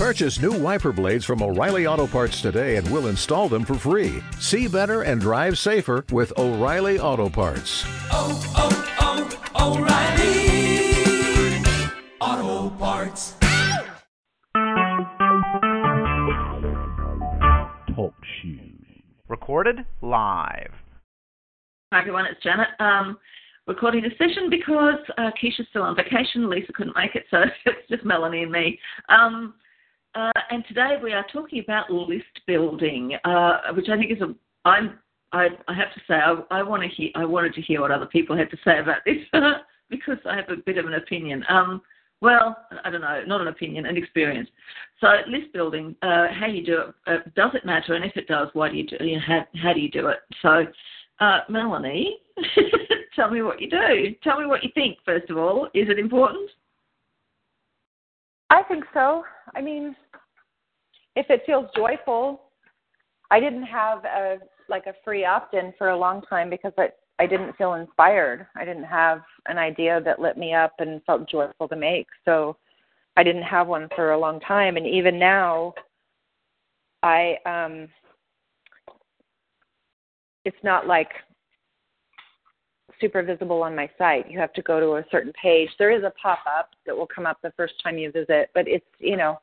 Purchase new wiper blades from O'Reilly Auto Parts today and we'll install them for free. See better and drive safer with O'Reilly Auto Parts. Oh, oh, oh, O'Reilly Auto Parts. Talk shoes. Recorded live. Hi everyone, it's Janet. Um, recording this session because uh, Keisha's still on vacation. Lisa couldn't make it, so it's just Melanie and me. Um, uh, and today we are talking about list building, uh, which I think is a. I'm. I, I have to say I, I want to hear. I wanted to hear what other people had to say about this because I have a bit of an opinion. Um, well, I don't know, not an opinion, an experience. So list building, uh, how you do it, uh, does it matter? And if it does, why do you do? You know, how, how do you do it? So, uh, Melanie, tell me what you do. Tell me what you think. First of all, is it important? I think so. I mean, if it feels joyful, I didn't have a like a free opt-in for a long time because I I didn't feel inspired. I didn't have an idea that lit me up and felt joyful to make. So I didn't have one for a long time and even now I um it's not like super visible on my site. You have to go to a certain page. There is a pop up that will come up the first time you visit, but it's, you know,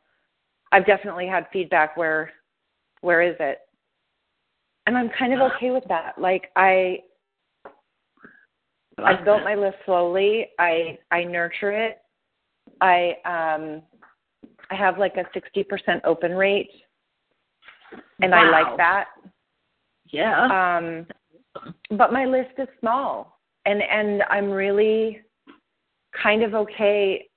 I've definitely had feedback where where is it? And I'm kind of okay with that. Like I I built my list slowly. I I nurture it. I um I have like a 60% open rate and Wow. I like that. Yeah. Um, but my list is small, and and I'm really kind of okay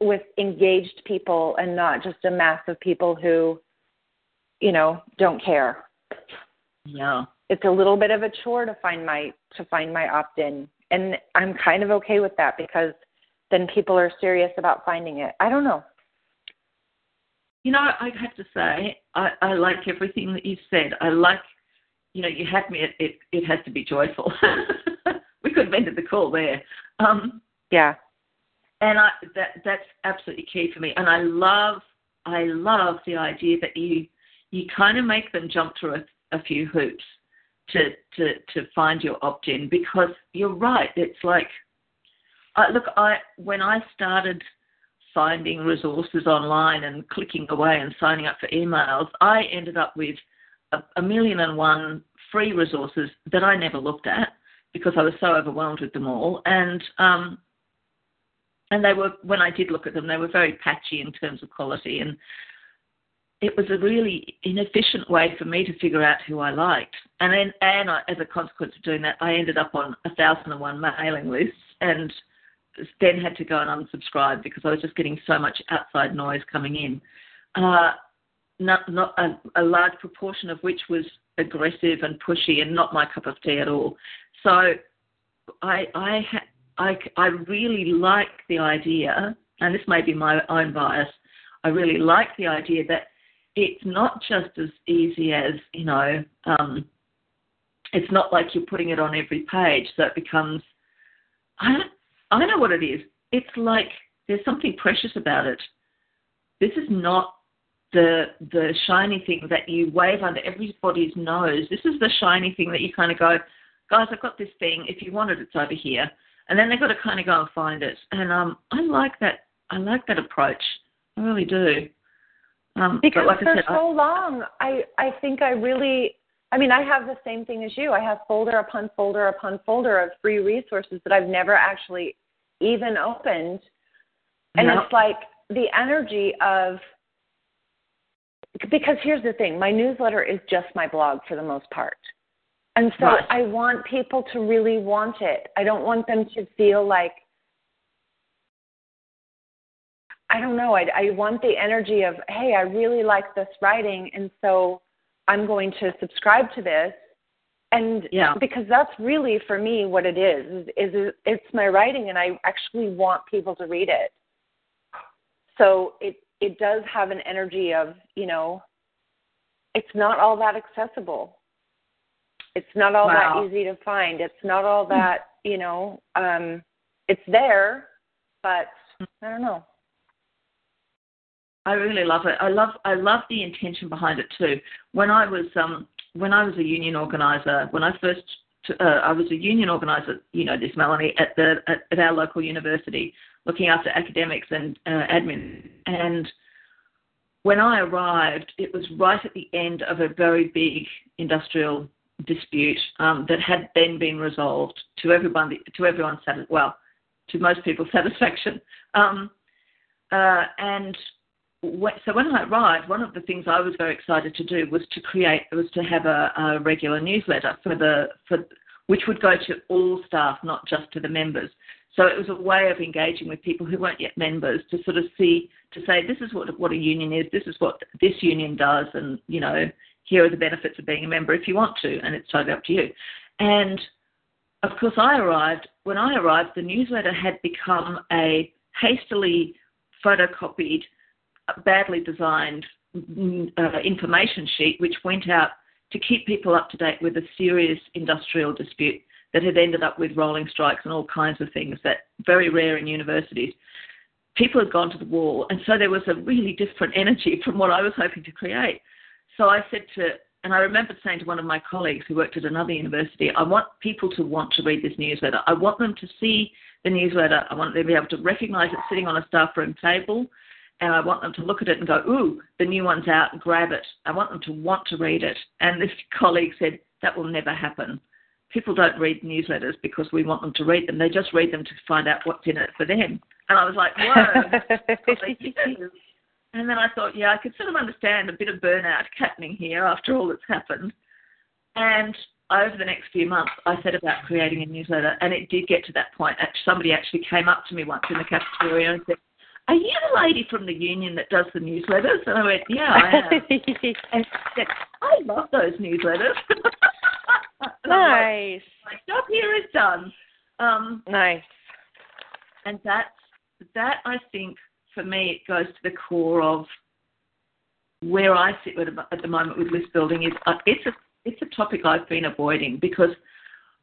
with engaged people and not just a mass of people who, you know, don't care. yeah. It's a little bit of a chore to find my to find my opt-in, and I'm kind of okay with that because then people are serious about finding it. I don't know. You know, I have to say, I, I like everything that you've said. I like, you know, you had me at it, it has to be joyful. could have ended the call there. Um, Yeah. and I, that that's absolutely key for me. And I love, I love the idea that you, you kind of make them jump through a, a few hoops to, to, to find your opt-in because you're right. It's like, I, look, I, when I started finding resources online and clicking away and signing up for emails, I ended up with a, a million and one free resources that I never looked at because I was so overwhelmed with them all. And um, and they were when I did look at them, they were very patchy in terms of quality, and it was a really inefficient way for me to figure out who I liked. And then, and I, as a consequence of doing that, I ended up on a thousand and one mailing lists, and then had to go and unsubscribe because I was just getting so much outside noise coming in. Uh, not not a, a large proportion of which was aggressive and pushy and not my cup of tea at all. So I I I, I really like the idea, and this may be my own bias. I really like the idea that it's not just as easy as you know. Um, it's not like you're putting it on every page, so it becomes. I I know what it is. It's like there's something precious about it. This is not the the shiny thing that you wave under everybody's nose. This is the shiny thing that you kind of go, guys, I've got this thing. If you want it, it's over here. And then they've got to kind of go and find it. And um, I like that. I like that approach. I really do. Um, Because like for I said, I- so long, I I think I really. I mean, I have the same thing as you. I have folder upon folder upon folder of free resources that I've never actually even opened, and Yeah. it's like the energy of. Because here's the thing, my newsletter is just my blog for the most part. And so Right. I want people to really want it. I don't want them to feel like I don't know. I, I want the energy of, hey, I really like this writing, and so I'm going to subscribe to this. And Yeah. because that's really for me what it is, is, is it's my writing, and I actually want people to read it. So it it does have an energy of, you know, it's not all that accessible. It's not all Wow. that easy to find. It's not all that, you know, um, it's there, but I don't know. I really love it. I love I love the intention behind it too. When I was um when I was a union organizer, when I first uh, I was a union organizer, you know this, Melanie, at the at, at our local university, looking after academics and uh, admin. And when I arrived, it was right at the end of a very big industrial dispute um, that had then been resolved to everyone to everyone's well to most people's satisfaction. Um, uh, and so when I arrived, one of the things I was very excited to do was to create was to have a, a regular newsletter for the for which would go to all staff, not just to the members. So it was a way of engaging with people who weren't yet members to sort of see to say this is what what a union is, this is what this union does, and you know here are the benefits of being a member if you want to, and it's totally up to you. And of course, I arrived when I arrived, the newsletter had become a hastily photocopied badly designed uh, information sheet which went out to keep people up to date with a serious industrial dispute that had ended up with rolling strikes and all kinds of things that very rare in universities. People had gone to the wall, and so there was a really different energy from what I was hoping to create. So I said to, and I remember saying to one of my colleagues who worked at another university, I want people to want to read this newsletter. I want them to see the newsletter. I want them to be able to recognize it sitting on a staff room table and I want them to look at it and go, ooh, the new one's out, and grab it. I want them to want to read it. And this colleague said, that will never happen. People don't read newsletters because we want them to read them. They just read them to find out what's in it for them. And I was like, whoa. and then I thought, yeah, I could sort of understand a bit of burnout happening here after all that's happened. And over the next few months, I set about creating a newsletter, and it did get to that point. Somebody actually came up to me once in the cafeteria and said, are you the lady from the union that does the newsletters? And I went, yeah, I am. and she said, I love those newsletters. nice. Like, my job here is done. Um, nice. And that, that I think, for me, it goes to the core of where I sit at the moment with list building. Is uh, it's a it's a topic I've been avoiding because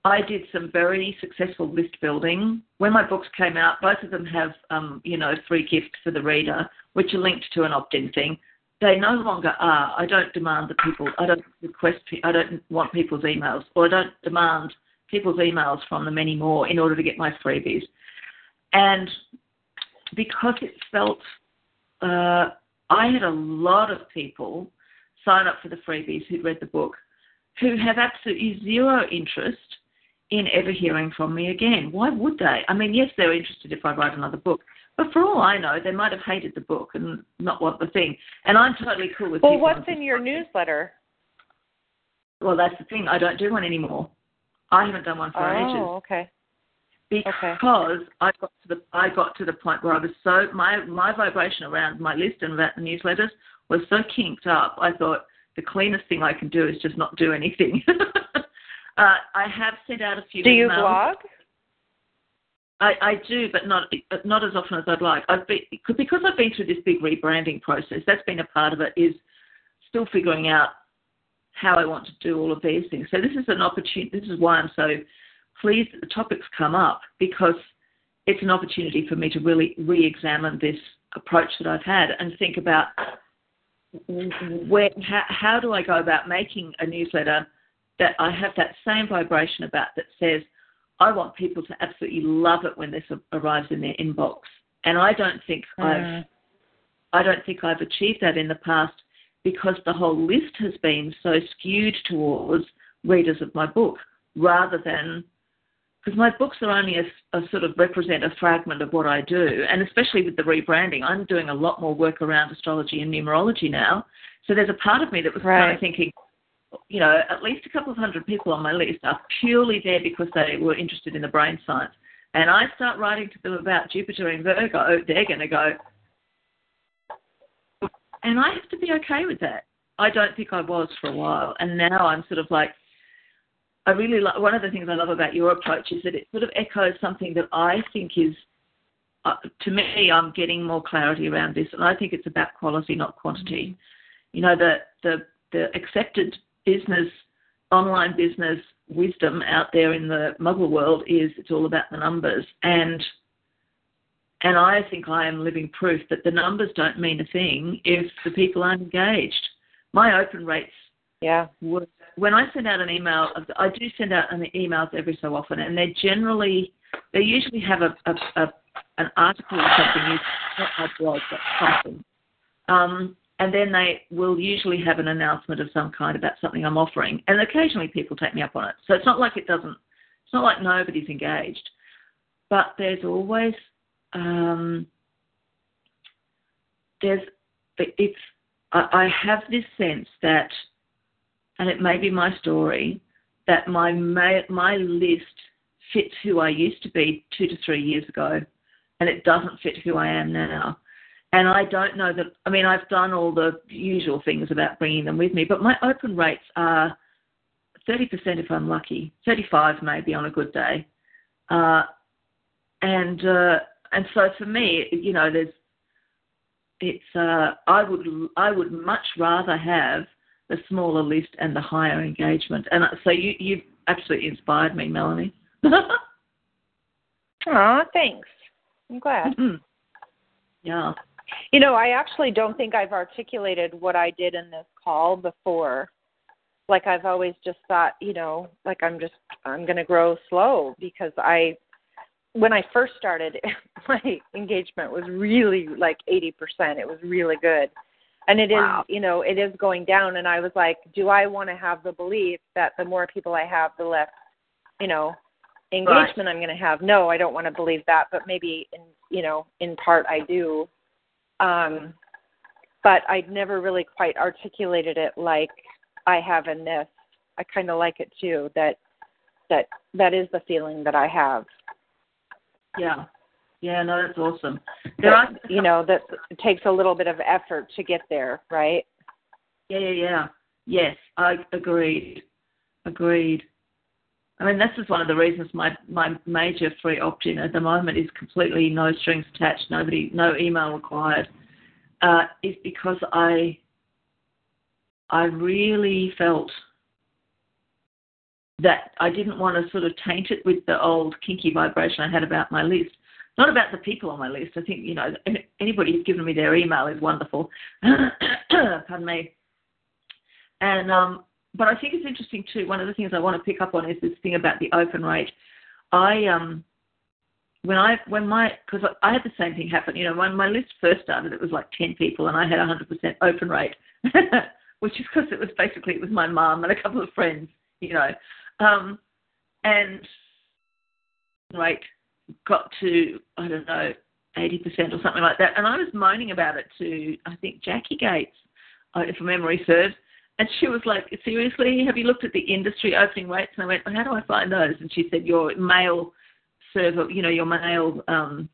I did some very successful list building. When my books came out, both of them have, um, you know, free gifts for the reader, which are linked to an opt-in thing. They no longer are. I don't demand that people. I don't request. I don't want people's emails, or I don't demand people's emails from them anymore in order to get my freebies. And because it felt, uh, I had a lot of people sign up for the freebies who'd read the book, who have absolutely zero interest in ever hearing from me again. Why would they? I mean, yes, they're interested if I write another book, but for all I know, they might have hated the book and not want the thing. And I'm totally cool with. That. Well, what's in your newsletter? Well, that's the thing. I don't do one anymore. I haven't done one for oh, ages. Oh, okay. Because okay. I got to the I got to the point where I was so my my vibration around my list and about the newsletters was so kinked up. I thought the cleanest thing I can do is just not do anything. Uh, I have sent out a few. Do you blog? I, I do, but not not as often as I'd like. I've been because I've been through this big rebranding process. That's been a part of it. Is still figuring out how I want to do all of these things. So this is an opportunity. This is why I'm so pleased that the topics come up because it's an opportunity for me to really re-examine this approach that I've had and think about where how, how do I go about making a newsletter that I have that same vibration about that says, I want people to absolutely love it when this arrives in their inbox. And I don't think mm. I've I don't think I've achieved that in the past because the whole list has been so skewed towards readers of my book rather than because my books are only a, a, sort of represent a fragment of what I do, and especially with the rebranding, I'm doing a lot more work around astrology and numerology now. So there's a part of me that was right. kind of thinking, you know, at least a couple of hundred people on my list are purely there because they were interested in the brain science. And I start writing to them about Jupiter in Virgo, they're going to go, and I have to be okay with that. I don't think I was for a while, and now I'm sort of like, I really like. One of the things I love about your approach is that it sort of echoes something that I think is, uh, to me, I'm getting more clarity around this, and I think it's about quality, not quantity. You know, the the the accepted business, online business wisdom out there in the muggle world is it's all about the numbers. And and I think I am living proof that the numbers don't mean a thing if the people aren't engaged. My open rates Yeah. would when I send out an email, I do send out an emails every so often, and they're generally they usually have a, a, a an article or something, not my blog, but something. Um, and then they will usually have an announcement of some kind about something I'm offering, and occasionally people take me up on it. So it's not like it doesn't. It's not like nobody's engaged, but there's always um, there's it's I have this sense that and it may be my story, that my my list fits who I used to be two to three years ago, and it doesn't fit who I am now. And I don't know that. I mean, I've done all the usual things about bringing them with me, but my open rates are 30% if I'm lucky, 35 maybe on a good day, uh, and uh, and so for me, you know, there's it's uh, I would I would much rather have the smaller list and the higher engagement. And so you, you've absolutely inspired me, Melanie. Aw, thanks. I'm glad. Mm-hmm. yeah. You know, I actually don't think I've articulated what I did in this call before. Like I've always just thought, you know, like I'm just I'm going to grow slow because I when I first started, my engagement was really like 80%. It was really good and it wow. is you know it is going down. And i was like do i want to have the belief that the more people i have the less you know engagement right. i'm going to have? No i don't want to believe that but maybe in you know in part i do. Um but i'd never really quite articulated it like i have in this. I kind of like it too that that that is the feeling that i have. Yeah yeah, no, that's awesome. There are, you know, that takes a little bit of effort to get there, right? Yeah, yeah, yeah. Yes, I agreed. Agreed. I mean, this is one of the reasons my my major free opt-in at the moment is completely no strings attached, nobody, no email required, uh, is because I I really felt that I didn't want to sort of taint it with the old kinky vibration I had about my list not about the people on my list. I think you know anybody who's given me their email is wonderful. Pardon me. And um, but I think it's interesting too. One of the things I want to pick up on is this thing about the open rate. I um when I when my because I had the same thing happen. You know, when my list first started, it was like ten people, and I had a hundred percent open rate, which is because it was basically it was my mum and a couple of friends. You know, um, and right got to I don't know eighty percent or something like that, and I was moaning about it to I think Jackie Gates, uh, if memory serves, and she was like, "Seriously, have you looked at the industry opening rates?" And I went, well, "How do I find those?" And she said, "Your mail server, you know, your mail um,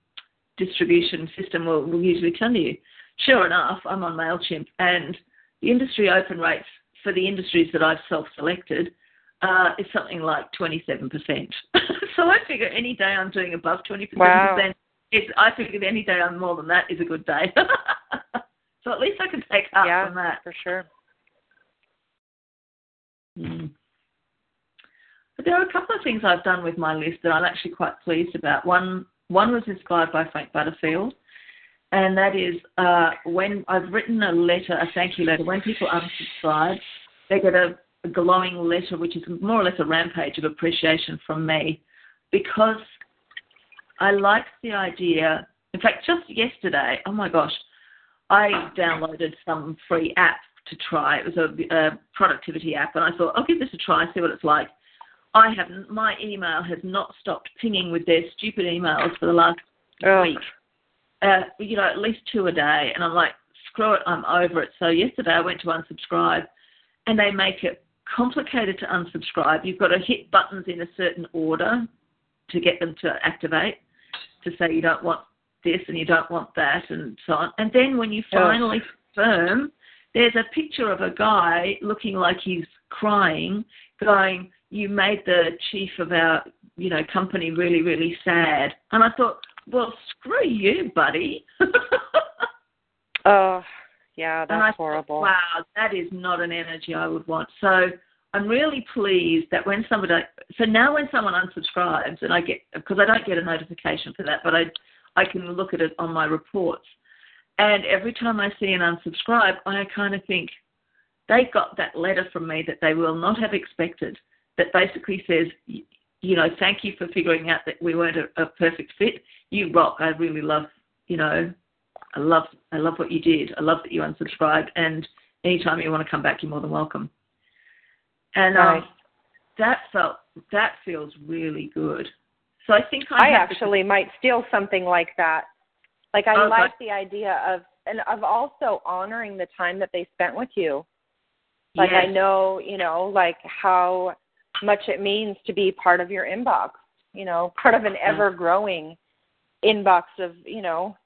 distribution system will, will usually tell you." Sure enough, I'm on Mailchimp, and the industry open rates for the industries that I've self-selected uh, is something like 27%. so I figure any day I'm doing above 20%, wow. it's, I figure any day I'm more than that is a good day. so at least I can take up yeah, from that. for sure. Mm. But there are a couple of things I've done with my list that I'm actually quite pleased about. One one was inspired by Frank Butterfield, and that is uh, when I've written a letter, a thank you letter, when people unsubscribe, they get a a glowing letter, which is more or less a rampage of appreciation from me, because I like the idea. In fact, just yesterday, oh my gosh, I downloaded some free app to try. It was a, a productivity app, and I thought I'll give this a try, see what it's like. I haven't. My email has not stopped pinging with their stupid emails for the last oh. week. Uh, you know, at least two a day, and I'm like, screw it, I'm over it. So yesterday I went to unsubscribe, and they make it complicated to unsubscribe. You've got to hit buttons in a certain order to get them to activate, to say you don't want this and you don't want that and so on. And then when you finally confirm, there's a picture of a guy looking like he's crying, going, "You made the chief of our, you know, company really, really sad." And I thought, well, screw you, buddy. oh, yeah, that's horrible. Wow, that is not an energy I would want. So I'm really pleased that when somebody, so now when someone unsubscribes, and I get, because I don't get a notification for that, but I, I can look at it on my reports. And every time I see an unsubscribe, I kind of think they got that letter from me that they will not have expected that basically says, you know, thank you for figuring out that we weren't a, a perfect fit. You rock. I really love, you know, I love I love what you did. I love that you unsubscribed and anytime you want to come back you're more than welcome. And um, that felt that feels really good. So I think I, I have to- actually might steal something like that. Like I Okay. like the idea of and of also honoring the time that they spent with you. Like I know, you know, like how much it means to be part of your inbox, you know, part of an ever growing inbox of, you know,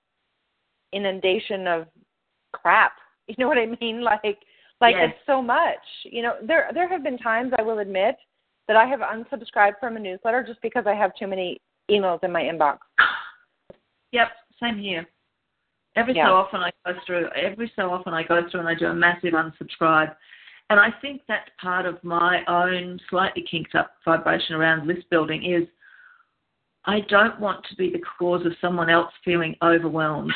inundation of crap. You know what I mean? Like like Yes. it's so much. You know, there there have been times I will admit that I have unsubscribed from a newsletter just because I have too many emails in my inbox. Yep, same here. Every Yeah. so often I go through every so often I go through and I do a massive unsubscribe. And I think that's part of my own slightly kinked up vibration around list building is I don't want to be the cause of someone else feeling overwhelmed.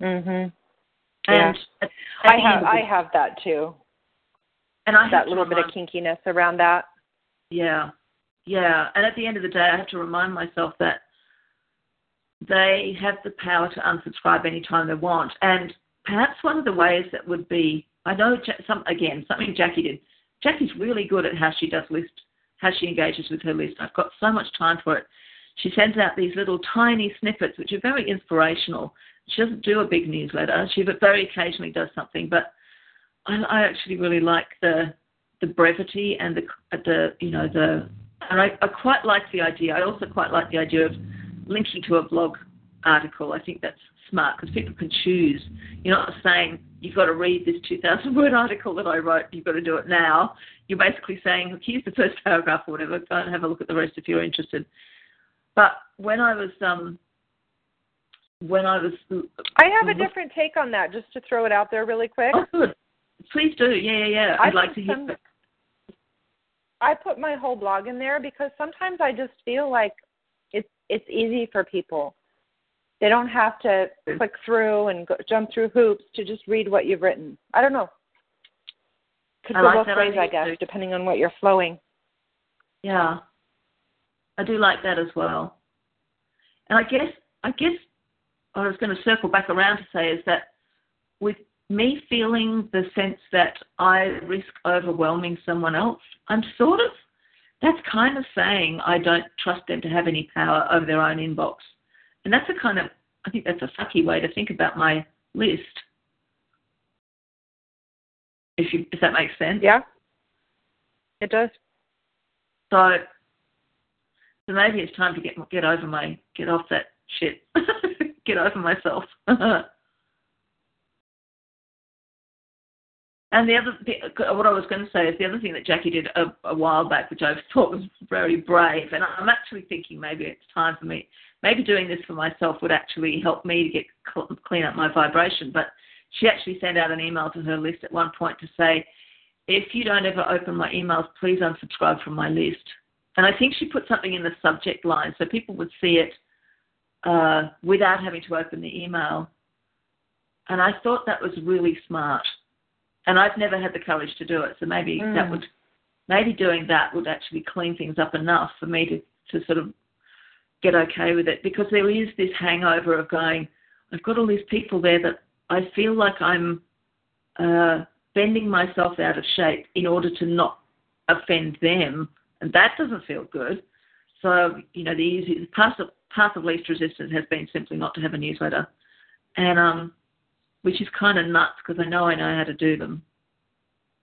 Mhm. And at I have I have that too. and I That little bit of kinkiness around that. Yeah, yeah. And at the end of the day, I have to remind myself that they have the power to unsubscribe anytime they want. And perhaps one of the ways that would be, I know, some again, something Jackie did. Jackie's really good at how she does list, how she engages with her list. I've got so much time for it. She sends out these little tiny snippets, which are very inspirational. She doesn't do a big newsletter. She very occasionally does something, but I, I actually really like the the brevity and the the you know the and I, I quite like the idea. I also quite like the idea of linking to a blog article. I think that's smart because people can choose. You're not saying you've got to read this 2,000 word article that I wrote. You've got to do it now. You're basically saying, look, here's the first paragraph or whatever. Go and have a look at the rest if you're interested. But when I was um when I was I have a different take on that, just to throw it out there really quick. oh good, please do yeah yeah yeah. I I'd like to hear. some- I put my whole blog in there because sometimes I just feel like it's it's easy for people. They don't have to click through and go, jump through hoops to just read what you've written. I don't know. Could I go like both that ways, I guess, too. depending on what you're flowing. Yeah, I do like that as well. And I guess I guess I was going to circle back around to say is that with me feeling the sense that I risk overwhelming someone else, I'm sort of that's kind of saying I don't trust them to have any power over their own inbox. And that's a kind of I think that's a sucky way to think about my list. If you if that makes sense. Yeah, it does. So, so maybe it's time to get get over my get off that shit, get over myself. and the other, the, what I was going to say is the other thing that Jackie did a, a while back, which I thought was very brave, and I'm actually thinking maybe it's time for me. Maybe doing this for myself would actually help me to get clean up my vibration. But she actually sent out an email to her list at one point to say, if you don't ever open my emails, please unsubscribe from my list. And I think she put something in the subject line so people would see it uh, without having to open the email. And I thought that was really smart. And I've never had the courage to do it, so maybe Mm. that would, maybe doing that would actually clean things up enough for me to, to sort of get okay with it because there is this hangover of going, I've got all these people there that I feel like I'm uh, bending myself out of shape in order to not offend them, and that doesn't feel good. So, you know, the easy path of, path of least resistance has been simply not to have a newsletter, and um, which is kind of nuts because I know I know how to do them,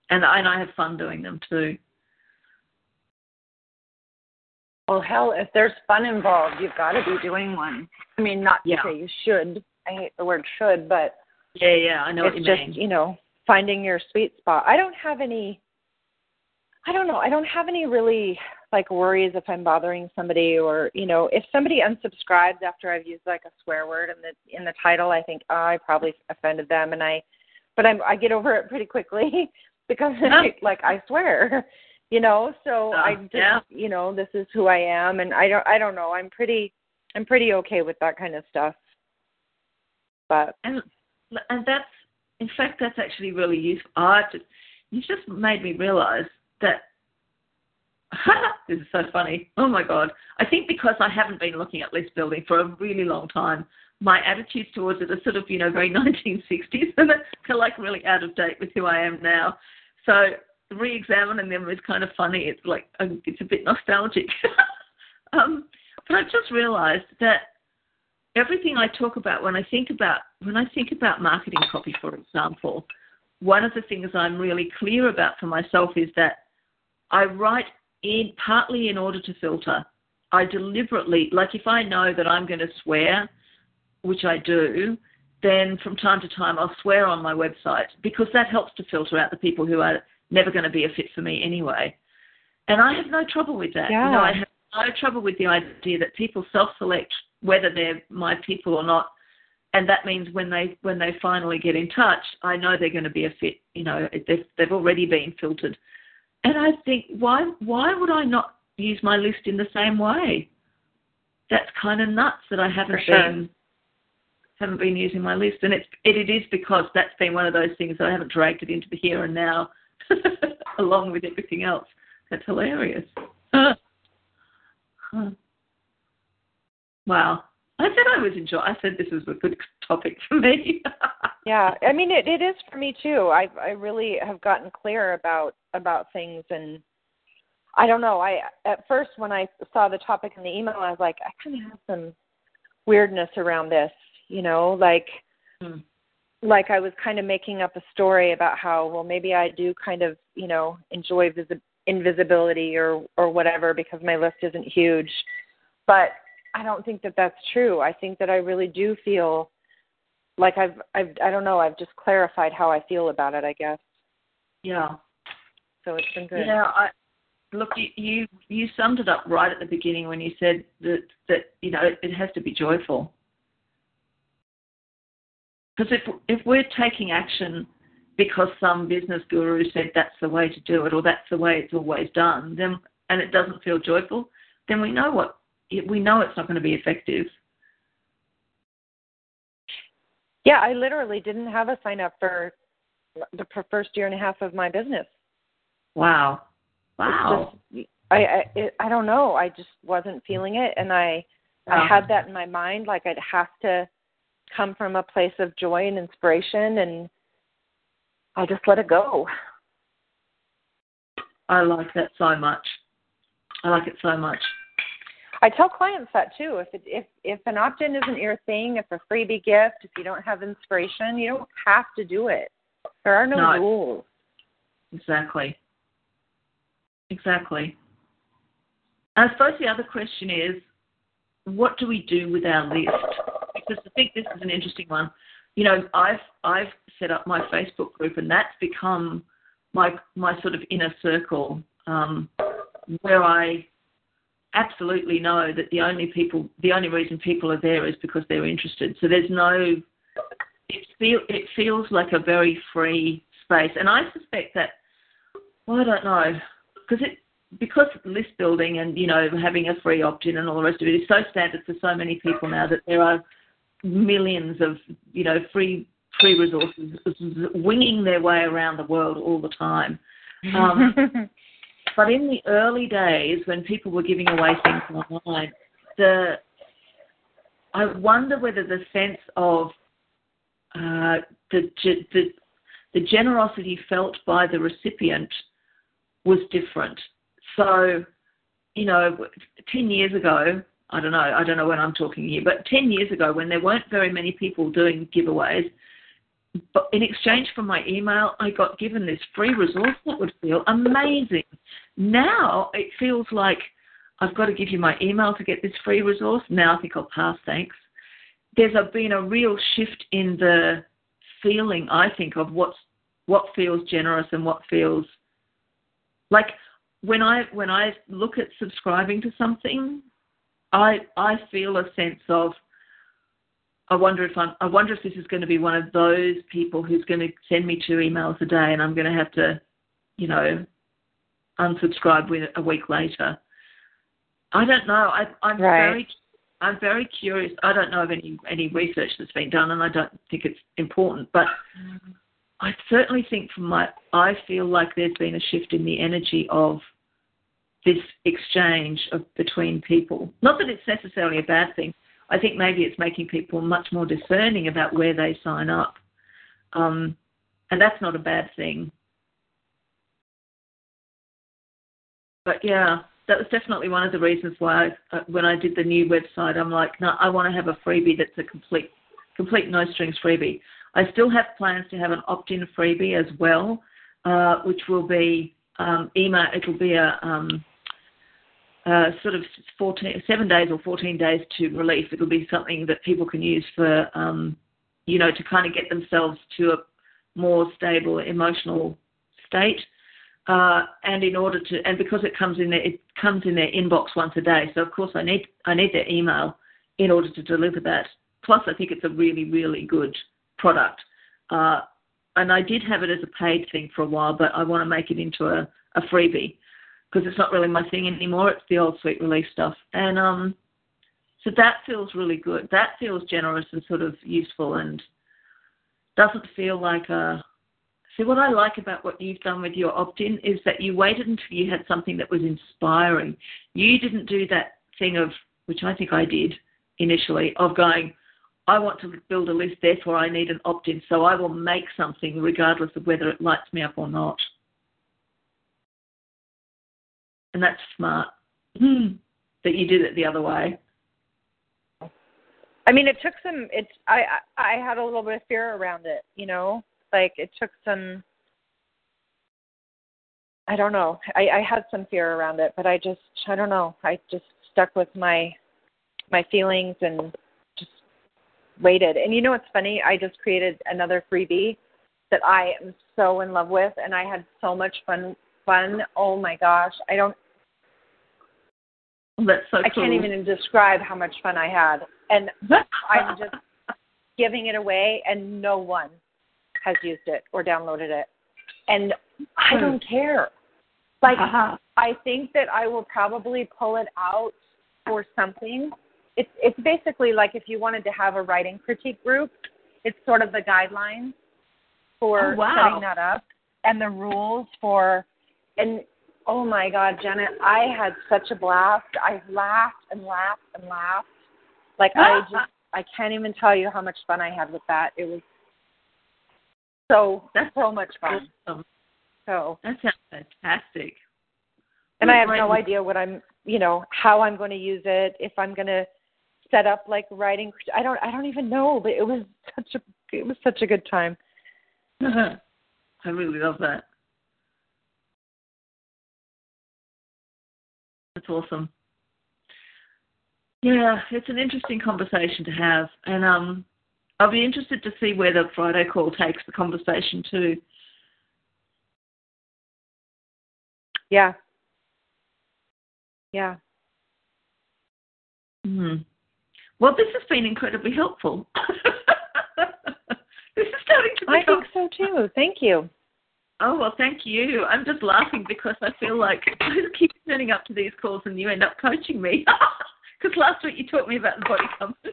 and and I have fun doing them too. Well, hell, if there's fun involved, you've got to be doing one. I mean, not to Yeah. say you should. I hate the word should, but Yeah, yeah, I know it's what you just mean. you know finding your sweet spot. I don't have any. I don't know. I don't have any really like worries if I'm bothering somebody or you know if somebody unsubscribes after I've used like a swear word in the in the title. I think oh, I probably offended them, and I, but I'm I get over it pretty quickly because like I swear, you know. So Uh, I just yeah. you know this is who I am, and I don't I don't know. I'm pretty I'm pretty okay with that kind of stuff. But and and that's in fact that's actually really useful. I just you just made me realize that this is so funny. Oh my god! I think because I haven't been looking at list building for a really long time, my attitudes towards it are sort of you know very 1960s and they're like really out of date with who I am now. So re-examining them is kind of funny. It's like um, it's a bit nostalgic. um, but I've just realised that everything I talk about when I think about when I think about marketing copy, for example, one of the things I'm really clear about for myself is that I write in partly in order to filter. I deliberately, like if I know that I'm going to swear, which I do, then from time to time I'll swear on my website because that helps to filter out the people who are never going to be a fit for me anyway. And I have no trouble with that. Yeah. You know, I have no trouble with the idea that people self-select whether they're my people or not, and that means when they when they finally get in touch, I know they're going to be a fit. You know, they've they've already been filtered, and I think why why would I not use my list in the same way? That's kind of nuts that I haven't sure. been haven't been using my list, and it's it, it is because that's been one of those things that I haven't dragged it into the here and now, along with everything else. That's hilarious. Wow. I said I was enjoy. I said this was a good topic for me. yeah, I mean it, it is for me too. I I really have gotten clear about about things and I don't know. I at first when I saw the topic in the email, I was like, I kind of have some weirdness around this, you know, like Hmm. like I was kind of making up a story about how well maybe I do kind of you know enjoy visi- invisibility or or whatever because my list isn't huge, but I don't think that that's true. I think that I really do feel like I've I've I don't know I've just clarified how I feel about it. I guess yeah. So. It's been good. Yeah, I look you, you you summed it up right at the beginning when you said that that you know it, it has to be joyful. Because if if we're taking action because some business guru said that's the way to do it or that's the way it's always done, then and it doesn't feel joyful, then we know what we know it's not going to be effective. Yeah, I literally didn't have a sign up for the first year and a half of my business. Wow, wow. just, I I it, I don't know. I just wasn't feeling it, and I I had that in my mind. Like I'd have to come from a place of joy and inspiration, and I just let it go. I like that so much. I like it so much. I tell clients that too. If it, if if an opt-in isn't your thing, if a freebie gift, if you don't have inspiration, you don't have to do it. There are no, No. rules. Exactly. Exactly. I suppose the other question is, what do we do with our list? Because I think this is an interesting one. You know, I've I've set up my Facebook group, and that's become my my sort of inner circle, um, where I absolutely know that the only people, the only reason people are there is because they're interested. So there's no, it feel it feels like a very free space, and I suspect that. Well, I don't know, because it because list building and you know having a free opt-in and all the rest of it is so standard for so many people now that there are millions of you know free free resources winging their way around the world all the time. Um, but in the early days when people were giving away things online, the I wonder whether the sense of uh, the, the the generosity felt by the recipient was different. So, you know, ten years ago, I don't know, I don't know when I'm talking here, but ten years ago, when there weren't very many people doing giveaways, but in exchange for my email, I got given this free resource that would feel amazing. Now it feels like I've got to give you my email to get this free resource. Now I think I'll pass, thanks. There's been a real shift in the feeling, I think, of what's what feels generous and what feels like when I when I look at subscribing to something, I I feel a sense of I wonder if I'm I wonder if this is going to be one of those people who's going to send me two emails a day and I'm going to have to, you know, unsubscribe with a week later. I don't know. I I'm Right. very I'm very curious. I don't know of any any research that's been done, and I don't think it's important. But mm-hmm. I certainly think from my, I feel like there's been a shift in the energy of this exchange of between people. Not that it's necessarily a bad thing. I think maybe it's making people much more discerning about where they sign up, um, and that's not a bad thing. But yeah, that was definitely one of the reasons why I, uh, when I did the new website, I'm like, no, I want to have a freebie that's a complete, complete no strings freebie. I still have plans to have an opt-in freebie as well, uh, which will be um, email. It'll be a um, sort of 14, seven days or 14 days to relief. It'll be something that people can use for, um, you know, to kind of get themselves to a more stable emotional state. Uh, and in order to, and because it comes in their, it comes in their inbox once a day. So of course I need, I need their email in order to deliver that. Plus I think it's a really, really good product. Uh, and I did have it as a paid thing for a while, but I want to make it into a, a freebie because it's not really my thing anymore. It's the old sweet relief stuff. And um, so that feels really good. That feels generous and sort of useful and doesn't feel like a See, what I like about what you've done with your opt in is that you waited until you had something that was inspiring. You didn't do that thing of, which I think I did initially, of going, I want to build a list, therefore I need an opt in, so I will make something regardless of whether it lights me up or not. And that's smart hmm. that you did it the other way. I mean, it took some. It's I I had a little bit of fear around it, you know, like it took some I don't know. I, I had some fear around it, but I just I don't know. I just stuck with my my feelings and waited. And you know what's funny? I just created another freebie that I am so in love with and I had so much fun fun. Oh my gosh. I don't That's so I cool. can't even describe how much fun I had. And I'm just giving it away and no one has used it or downloaded it. And I Hmm. don't care. Like Uh-huh. I think that I will probably pull it out for something. It's it's basically like if you wanted to have a writing critique group, it's sort of the guidelines for Oh, wow. setting that up and the rules for and oh my god, Janet, I had such a blast. I laughed and laughed and laughed. Like I just I can't even tell you how much fun I had with that. It was so That's so much fun. Awesome. So That sounds fantastic. and I have no idea what I'm, you know, how I'm going to use it. If I'm going to set up like writing, I don't, I don't even know. But it was such a, it was such a good time. I really love that. That's awesome. Yeah, it's an interesting conversation to have, and um, I'll be interested to see where the Friday call takes the conversation to Yeah. Yeah. Hmm. Well, this has been incredibly helpful. this is starting to be I think so too. Thank you. Oh well, thank you. I'm just laughing because I feel like I keep turning up to these calls and you end up coaching me. Because last week you taught me about the body compass.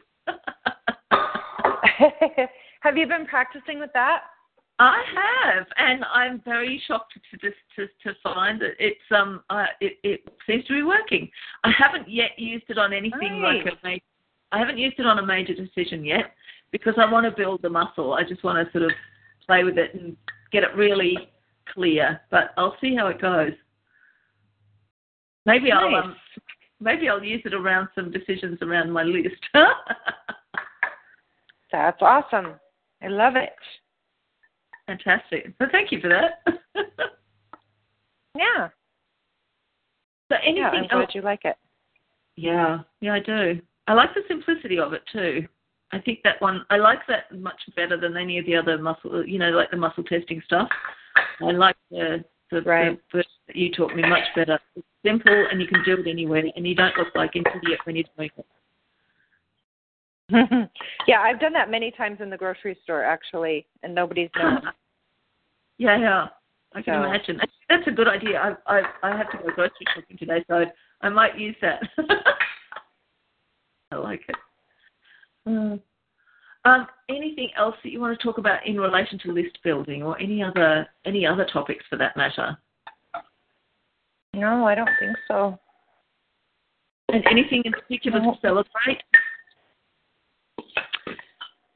have you been practicing with that? I have, and I'm very shocked to just to, to find that it's um uh, it it seems to be working. I haven't yet used it on anything like a major. I haven't used it on a major decision yet because I want to build the muscle. I just want to sort of play with it and get it really clear. But I'll see how it goes. Maybe I'll um, maybe I'll use it around some decisions around my list. That's awesome. I love it. Fantastic. So thank you for that. Yeah. so anything Yeah, I'm else? glad you like it. Yeah, yeah, I do. I like the simplicity of it too. I think that one I like that much better than any of the other muscle, you know, like the muscle testing stuff. I like the the, Right. the version that you taught me much better. It's simple and you can do it anywhere, and you don't look like an idiot when you're doing it. yeah, I've done that many times in the grocery store actually, and nobody's known. yeah, yeah, I can So- imagine. That's a good idea. I I I have to go grocery shopping today, so I might use that. I like like it. Mm. Um, anything else that you want to talk about in relation to list building, or any other any other topics for that matter? No, I don't think so. And anything in particular no. to celebrate?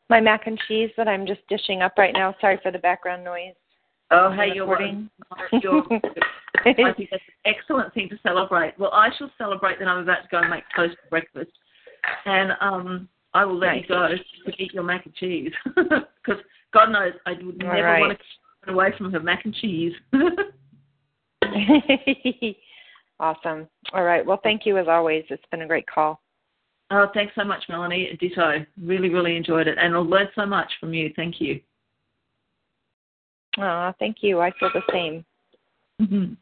My mac and cheese that I'm just dishing up right now. Sorry for the background noise. Oh, hey, you're, you're I think that's an excellent thing to celebrate. Well, I shall celebrate that I'm about to go and make toast for breakfast, and um, I will let you go to eat your mac and cheese because God knows I would never right. want to get away from her mac and cheese. awesome. All right. Well, thank you as always. It's been a great call. Oh, thanks so much, Melanie. Ditto. Really, really enjoyed it, and I learned so much from you. Thank you. Oh, thank you. I feel the same. Mm-hmm.